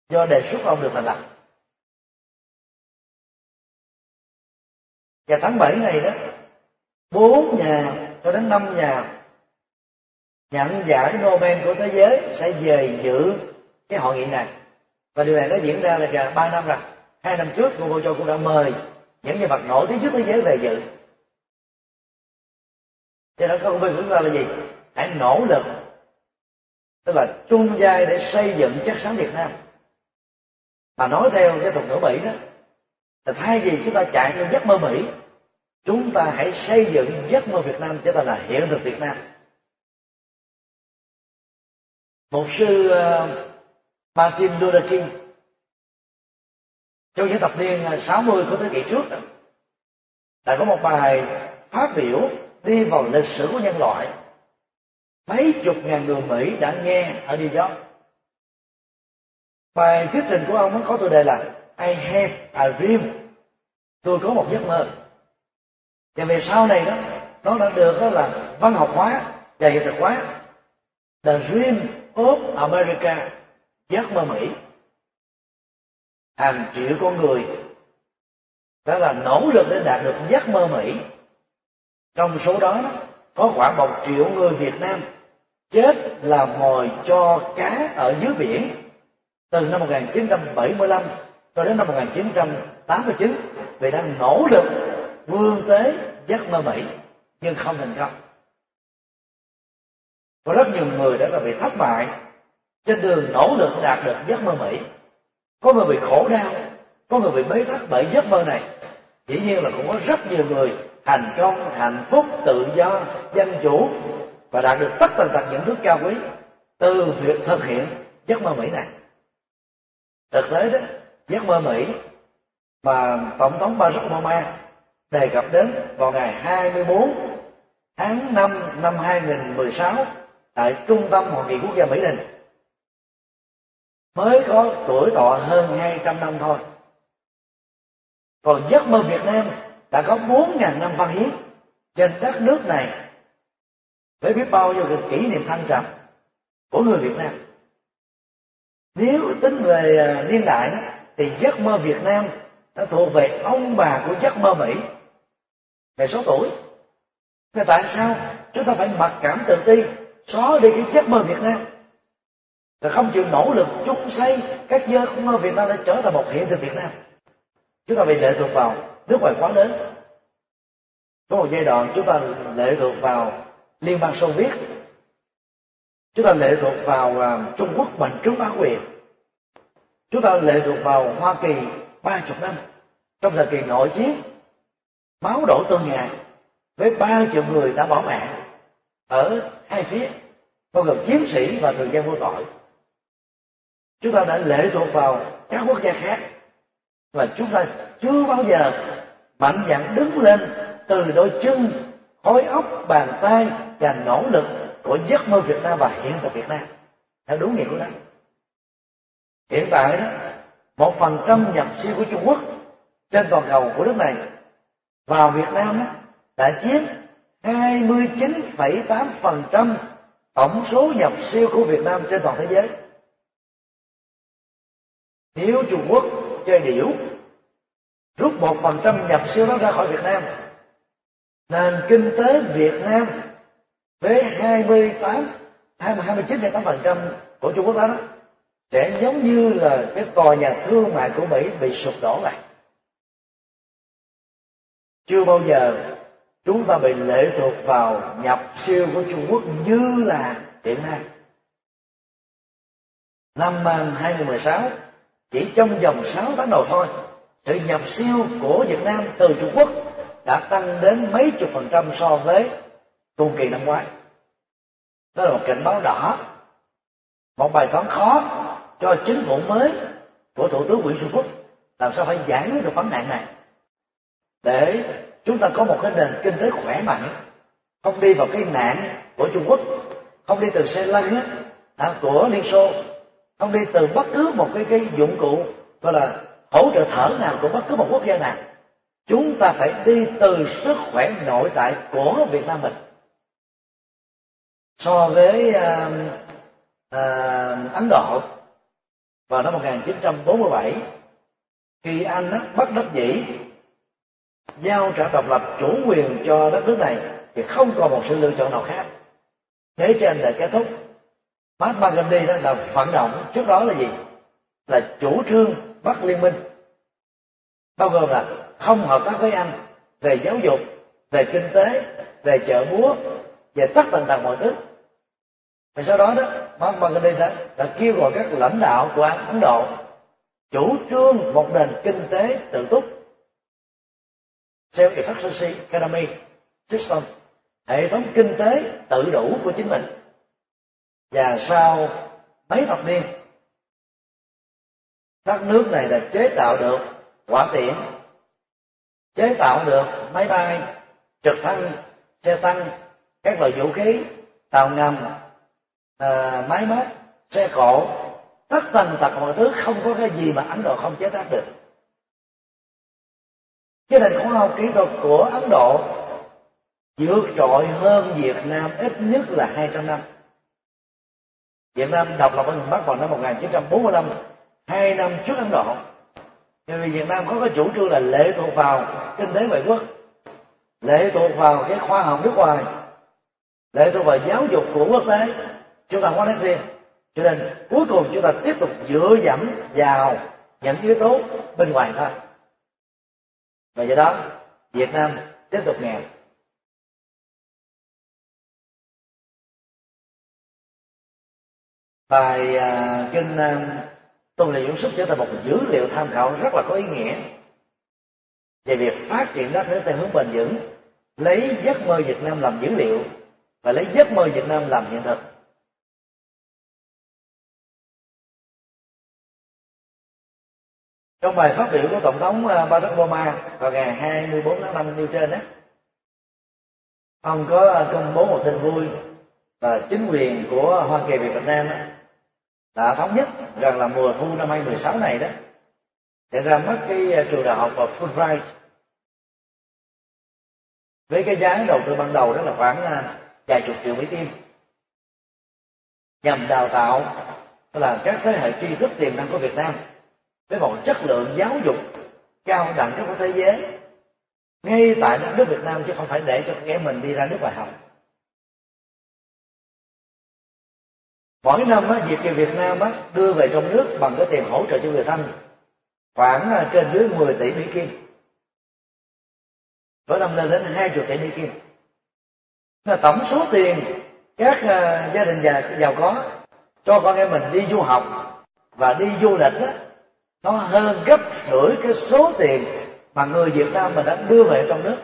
Do đề xuất ông được thành lập. Và tháng 7 này đó, bốn nhà cho đến năm nhà nhận giải Nobel của thế giới sẽ về dự cái hội nghị này. Và điều này nó diễn ra là ba năm rồi hai năm trước cô Châu cũng đã mời những nhân vật nổi tiếng nhất thế giới về dự. Cho nên công việc của chúng ta là gì? Hãy nỗ lực tức là chung vai để xây dựng chắc sáng Việt Nam. Mà nói theo cái thuật ngữ Mỹ đó là thay vì chúng ta chạy theo giấc mơ Mỹ chúng ta hãy xây dựng giấc mơ Việt Nam cho ta là hiện thực Việt Nam. Một sư uh, Martin Luther King trong những thập niên à, 60 của thế kỷ trước. Đã có một bài phát biểu đi vào lịch sử của nhân loại. Mấy chục ngàn người Mỹ đã nghe ở New York. Bài thuyết trình của ông có tiêu đề là I have a dream. Tôi có một giấc mơ. Và về sau này đó, nó đã được, đó là văn học hóa, và hiện thực hóa. The dream of America, giấc mơ Mỹ hàng triệu con người đó là nỗ lực để đạt được giấc mơ Mỹ trong số đó, có khoảng một triệu người Việt Nam chết là mồi cho cá ở dưới biển từ năm 1975 cho đến năm 1989 vì đang nỗ lực vươn tới giấc mơ Mỹ, nhưng không thành công. Có rất nhiều người đã bị thất bại trên đường nỗ lực đạt được giấc mơ Mỹ. Có người bị khổ đau, có người bị bế tắc bởi giấc mơ này. Dĩ nhiên là cũng có rất nhiều người thành công hạnh phúc tự do dân chủ và đạt được tất tần tật những thứ cao quý từ việc thực hiện giấc mơ mỹ này thực tế đó giấc mơ mỹ mà tổng thống barack obama đề cập đến vào ngày 24 tháng 5 năm 2016 tại trung tâm hội nghị quốc gia Mỹ Đình mới có tuổi thọ hơn 200 năm thôi. Còn giấc mơ Việt Nam đã có bốn ngàn năm văn hiến trên đất nước này. Phải biết bao nhiêu cái kỷ niệm thăng trầm của người Việt Nam. Nếu tính về à, niên đại đó, thì giấc mơ Việt Nam nó thuộc về ông bà của giấc mơ Mỹ. Về số tuổi. Thế tại sao chúng ta phải mặc cảm tự ti, xóa đi cái giấc mơ Việt Nam? Rồi không chịu nỗ lực chung xây các giới của Việt Nam đã trở thành một hiện thực Việt Nam. Chúng ta bị lệ thuộc vào nước ngoài quá lớn. Có một giai đoạn chúng ta lệ thuộc vào liên bang xô viết. Chúng ta lệ thuộc vào à, trung quốc mạnh trướng bá quyền. Chúng ta lệ thuộc vào hoa kỳ ba chục năm. Trong thời kỳ nội chiến, máu đổ tương ngày với ba triệu người đã bỏ mạng ở hai phía, bao gồm chiến sĩ và thường dân vô tội chúng ta đã lệ thuộc vào các quốc gia khác. Và chúng ta chưa bao giờ mạnh dạn đứng lên từ đôi chân khối óc bàn tay và nỗ lực của giấc mơ Việt Nam và hiện thực Việt Nam. Theo đúng nghĩa của nó. Hiện tại đó một phần trăm nhập siêu của Trung Quốc trên toàn cầu của nước này vào Việt Nam đó, đã chiếm 29,8% tổng số nhập siêu của Việt Nam trên toàn thế giới. Nếu Trung Quốc chơi điểu rút một phần trăm nhập siêu đó ra khỏi Việt Nam, nền kinh tế Việt Nam với 28 29,8% của Trung Quốc đó, đó sẽ giống như là cái tòa nhà thương mại của Mỹ bị sụp đổ lại. Chưa bao giờ chúng ta bị lệ thuộc vào nhập siêu của Trung Quốc như là hiện nay. Năm 2016, chỉ trong vòng 6 tháng đầu thôi, sự nhập siêu của Việt Nam từ Trung Quốc đã tăng đến mấy chục phần trăm so với cùng kỳ năm ngoái. Đó là một cảnh báo đỏ, một bài toán khó cho chính phủ mới của Thủ tướng Nguyễn Xuân Phúc làm sao phải giải quyết được vấn nạn này để chúng ta có một cái nền kinh tế khỏe mạnh không đi vào cái nạn của Trung Quốc không đi từ xe lăn á à, của Liên Xô không đi từ bất cứ một cái cái dụng cụ gọi là hỗ trợ thở nào của bất cứ một quốc gia nào. Chúng ta phải đi từ sức khỏe nội tại của Việt Nam mình. So với uh, uh, Ấn Độ vào năm 1947 khi Anh á, bắt đất dĩ giao trả độc lập chủ quyền cho đất nước này thì không còn một sự lựa chọn nào khác. Thế cho anh là kết thúc. Mahatma Gandhi đó là vận động trước đó là gì? Là chủ trương bắt liên minh. Bao gồm là không hợp tác với anh về giáo dục về kinh tế về chợ búa về tất tần tật mọi thứ. Và sau đó đó Mahatma Gandhi đã, đã kêu gọi các lãnh đạo của Ấn Độ chủ trương một nền kinh tế tự túc. Self efficiency economy system hệ thống kinh tế tự đủ của chính mình và sau mấy thập niên đất nước này đã chế tạo được quả tiễn chế tạo được máy bay trực thăng xe tăng các loại vũ khí tàu ngầm à, máy móc xe cộ tất tần tật mọi thứ không có cái gì mà ấn độ không chế tác được. Cái nền khoa học kỹ thuật của ấn độ vượt trội hơn việt nam ít nhất là 200 năm. Việt Nam độc lập ở miền Bắc vào năm 1945, hai năm trước Ấn Độ. Vì Việt Nam có cái chủ trương là lệ thuộc vào kinh tế ngoại quốc, lệ thuộc vào cái khoa học nước ngoài, lệ thuộc vào giáo dục của quốc tế, chúng ta có nét riêng. Cho nên cuối cùng chúng ta tiếp tục dựa dẫm vào những yếu tố bên ngoài thôi. Và do đó Việt Nam tiếp tục nghèo bài à, kinh à, tôn lệ dũng sức trở thành một dữ liệu tham khảo rất là có ý nghĩa. Về việc phát triển đất nước theo hướng bền vững lấy giấc mơ Việt Nam làm dữ liệu và lấy giấc mơ Việt Nam làm hiện thực. Trong bài phát biểu của tổng thống à, Barack Obama vào ngày 24 tháng 5 nêu trên đó ông có công bố một tin vui là chính quyền của Hoa Kỳ về Việt Nam đó, đã thống nhất rằng là mùa thu năm 2016 này đó, sẽ ra mắt cái à, trường đại học và Fulbright. Với cái giá đầu tư ban đầu đó là khoảng à, vài chục triệu Mỹ Kim. Nhằm đào tạo là các thế hệ tri thức tiềm năng của Việt Nam với một chất lượng giáo dục cao đẳng trong thế giới ngay tại đất nước Việt Nam chứ không phải để cho các em mình đi ra nước ngoài học. Mỗi năm á, Việt kiều Việt Nam á, đưa về trong nước bằng cái tiền hỗ trợ cho người thân khoảng à, trên dưới 10 tỷ Mỹ Kim. Có năm lên đến hai chục tỷ Mỹ Kim. Là tổng số tiền các à, gia đình già, giàu có cho con em mình đi du học và đi du lịch đó nó hơn gấp rưỡi cái số tiền mà người Việt Nam mình đã đưa về trong nước.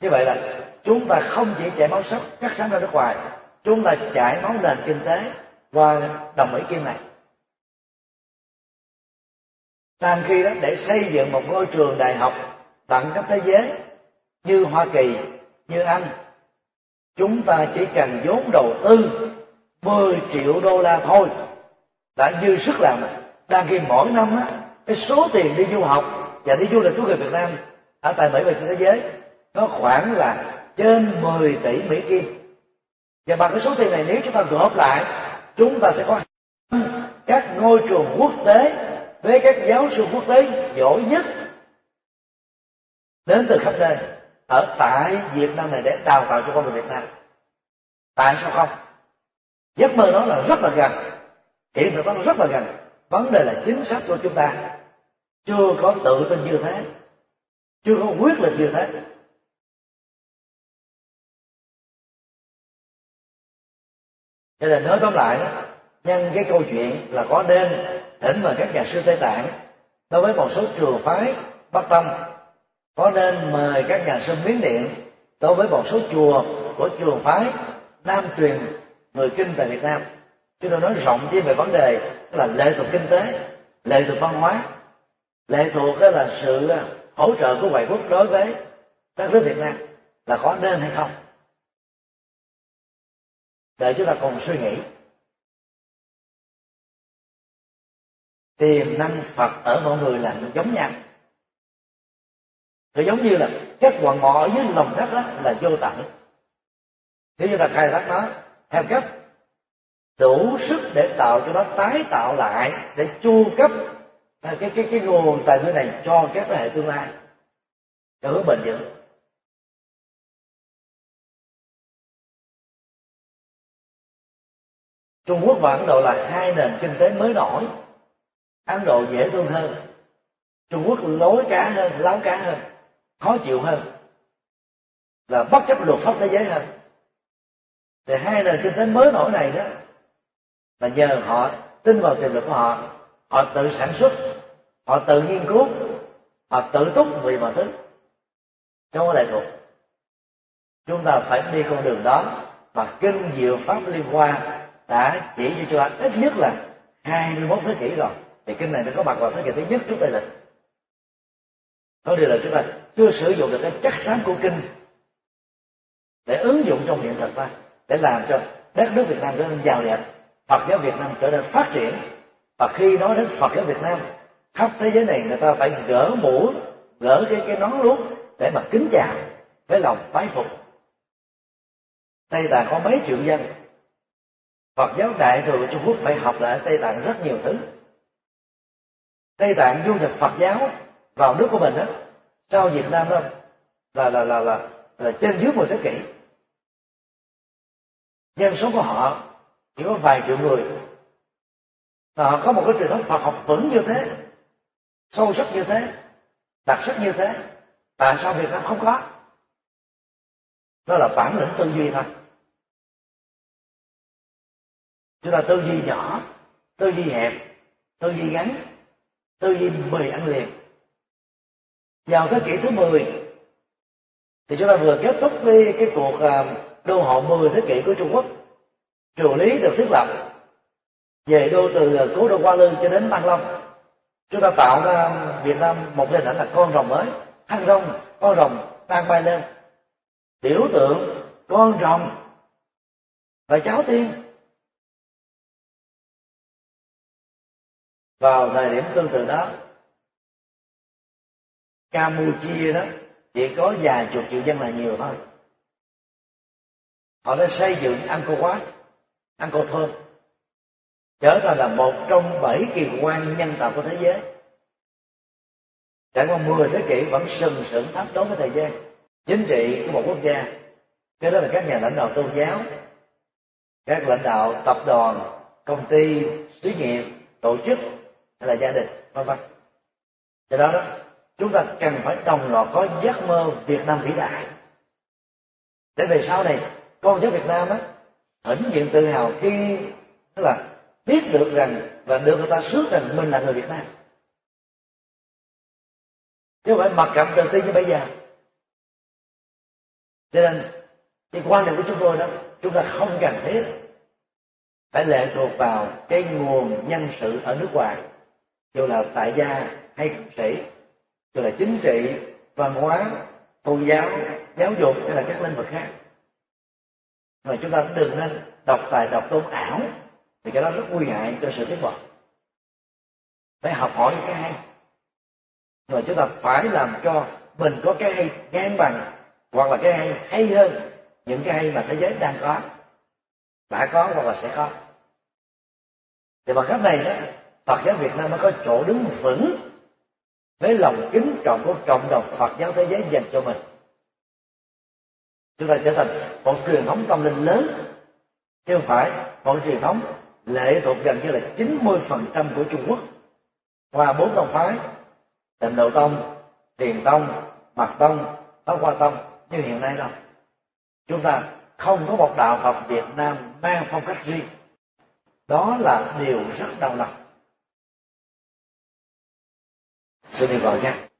Như vậy là chúng ta không chỉ chạy máu sắc cắt sáng ra nước ngoài chúng ta chạy máu nền kinh tế qua đồng Mỹ Kim này. Đang khi đó để xây dựng một ngôi trường đại học đẳng cấp thế giới như Hoa Kỳ, như Anh, chúng ta chỉ cần vốn đầu tư 10 triệu đô la thôi. Đã dư sức làm rồi. Đang khi mỗi năm á, cái số tiền đi du học và đi du lịch của người Việt Nam ở tại Mỹ và trên thế giới nó khoảng là trên 10 tỷ Mỹ Kim và bằng cái số tiền này, nếu chúng ta gộp lại, chúng ta sẽ có các ngôi trường quốc tế với các giáo sư quốc tế giỏi nhất đến từ khắp nơi ở tại Việt Nam này để đào tạo cho con người Việt Nam. Tại sao không? Giấc mơ đó là rất là gần, hiện thực đó rất là gần. Vấn đề là chính sách của chúng ta chưa có tự tin như thế, chưa có quyết liệt như thế. Cho nên nói tóm lại đó, nhân cái câu chuyện là có nên thỉnh mời các nhà sư tây tạng, đối với một số trường phái bắc tông, có nên mời các nhà sư miến điện, đối với một số chùa của trường phái nam truyền, người kinh tại việt nam. Chúng tôi nói rộng thêm về vấn đề là lệ thuộc kinh tế, lệ thuộc văn hóa, lệ thuộc đó là sự hỗ trợ của ngoại quốc đối với đất nước việt nam, là có nên hay không để chúng ta còn suy nghĩ. Tiềm năng phật ở mọi người là giống nhau. Thì giống như là các quần mỏ ở dưới lòng đất đó là vô tận. Nếu như ta khai thác nó theo cách đủ sức để tạo cho nó tái tạo lại, để chu cấp cái cái cái nguồn tài nguyên này cho các thế hệ tương lai. Cho hướng bền vững. Trung Quốc và Ấn Độ là hai nền kinh tế mới nổi. Ấn Độ dễ thương hơn. Trung Quốc lối cá hơn, láo cá hơn Khó chịu hơn Là bất chấp luật pháp thế giới hơn. Thì hai nền kinh tế mới nổi này đó Là nhờ họ tin vào tiềm lực của họ Họ tự sản xuất Họ tự nghiên cứu Họ tự túc vì mọi thứ. Trong có lệ thuộc. Chúng ta phải đi con đường đó Và kinh diệu pháp liên quan đã, chỉ cho chúng ta ít nhất là 21 thế kỷ rồi. Thì kinh này nó có mặt vào thế kỷ thứ nhất trước đây lịch có điều là chúng ta chưa sử dụng được cái chắc sáng của kinh để ứng dụng trong hiện thực ta, để làm cho đất nước Việt Nam trở nên giàu đẹp, Phật giáo Việt Nam trở nên phát triển. Và khi nói đến Phật giáo Việt Nam, khắp thế giới này người ta phải gỡ mũ, gỡ cái cái nón luôn để mà kính chào với lòng bái phục. Tây Tạng có mấy triệu dân Phật giáo Đại thừa Trung Quốc phải học lại Tây Tạng rất nhiều thứ. Tây Tạng du nhập Phật giáo vào nước của mình đó sau Việt Nam đó là là là là, là trên dưới một thế kỷ. Dân số của họ chỉ có vài triệu người và họ có một cái truyền thống Phật học vững như thế sâu sắc như thế đặc sắc như thế. Tại sao Việt Nam không có? Đó là bản lĩnh tư duy thôi chúng ta tư duy nhỏ tư duy hẹp tư duy ngắn tư duy mười ăn liền. Vào thế kỷ thứ 10 thì chúng ta vừa kết thúc cái, cái cuộc à, đô hộ 10 thế kỷ của Trung Quốc. Triều lý được thiết lập về đô từ à, cố đô Hoa Lư cho đến Tăng Long. Chúng ta tạo ra Việt Nam một hình ảnh là con rồng mới thăng rồng con rồng đang bay lên. Biểu tượng con rồng và cháu tiên vào thời điểm tương tự đó, Campuchia đó chỉ có vài chục triệu dân là nhiều thôi. Họ đã xây dựng Angkor Wat, Angkor Thom, trở thành là một trong bảy kỳ quan nhân tạo của thế giới. Trải qua 10 thế kỷ vẫn sừng sững thấp đố với thời gian chính trị của một quốc gia. Cái đó là các nhà lãnh đạo tôn giáo, các lãnh đạo tập đoàn, công ty, xí nghiệp, tổ chức hay là gia đình, vân vân. Do đó đó, chúng ta cần phải đồng loạt có giấc mơ Việt Nam vĩ đại. Để về sau này, con cháu Việt Nam á, hãnh diện tự hào khi, tức là biết được rằng và được người ta sướng rằng mình là người Việt Nam. Chứ không phải mặc cảm tự tin như bây giờ. Cho nên, cái quan điểm của chúng tôi đó, chúng ta không cần thiết phải lệ thuộc vào cái nguồn nhân sự ở nước ngoài dù là tại gia hay cư sĩ. Dù là chính trị, văn hóa, tôn giáo giáo dục hay là các lĩnh vực khác. Mà chúng ta đừng nên đọc tài, đọc tôn ảo thì cái đó rất nguy hại cho sự tiến bộ phải học hỏi cái hay. Nhưng mà chúng ta phải làm cho mình có cái hay ngang bằng, hoặc là cái hay hay hơn những cái hay mà thế giới đang có. Đã có hoặc là sẽ có. Thì bằng cách này đó Phật giáo Việt Nam mới có chỗ đứng vững với lòng kính trọng của cộng đồng Phật giáo thế giới dành cho mình. Chúng ta trở thành một truyền thống tâm linh lớn, chứ không phải một truyền thống lệ thuộc gần như là 90% của Trung Quốc. Qua bốn tông phái, tịnh độ tông Thiền tông mật tông, pháp hoa tông, như hiện nay đâu chúng ta không có một đạo phật việt nam mang phong cách riêng. Đó là điều rất đau lòng. Xin yêu cầu nhé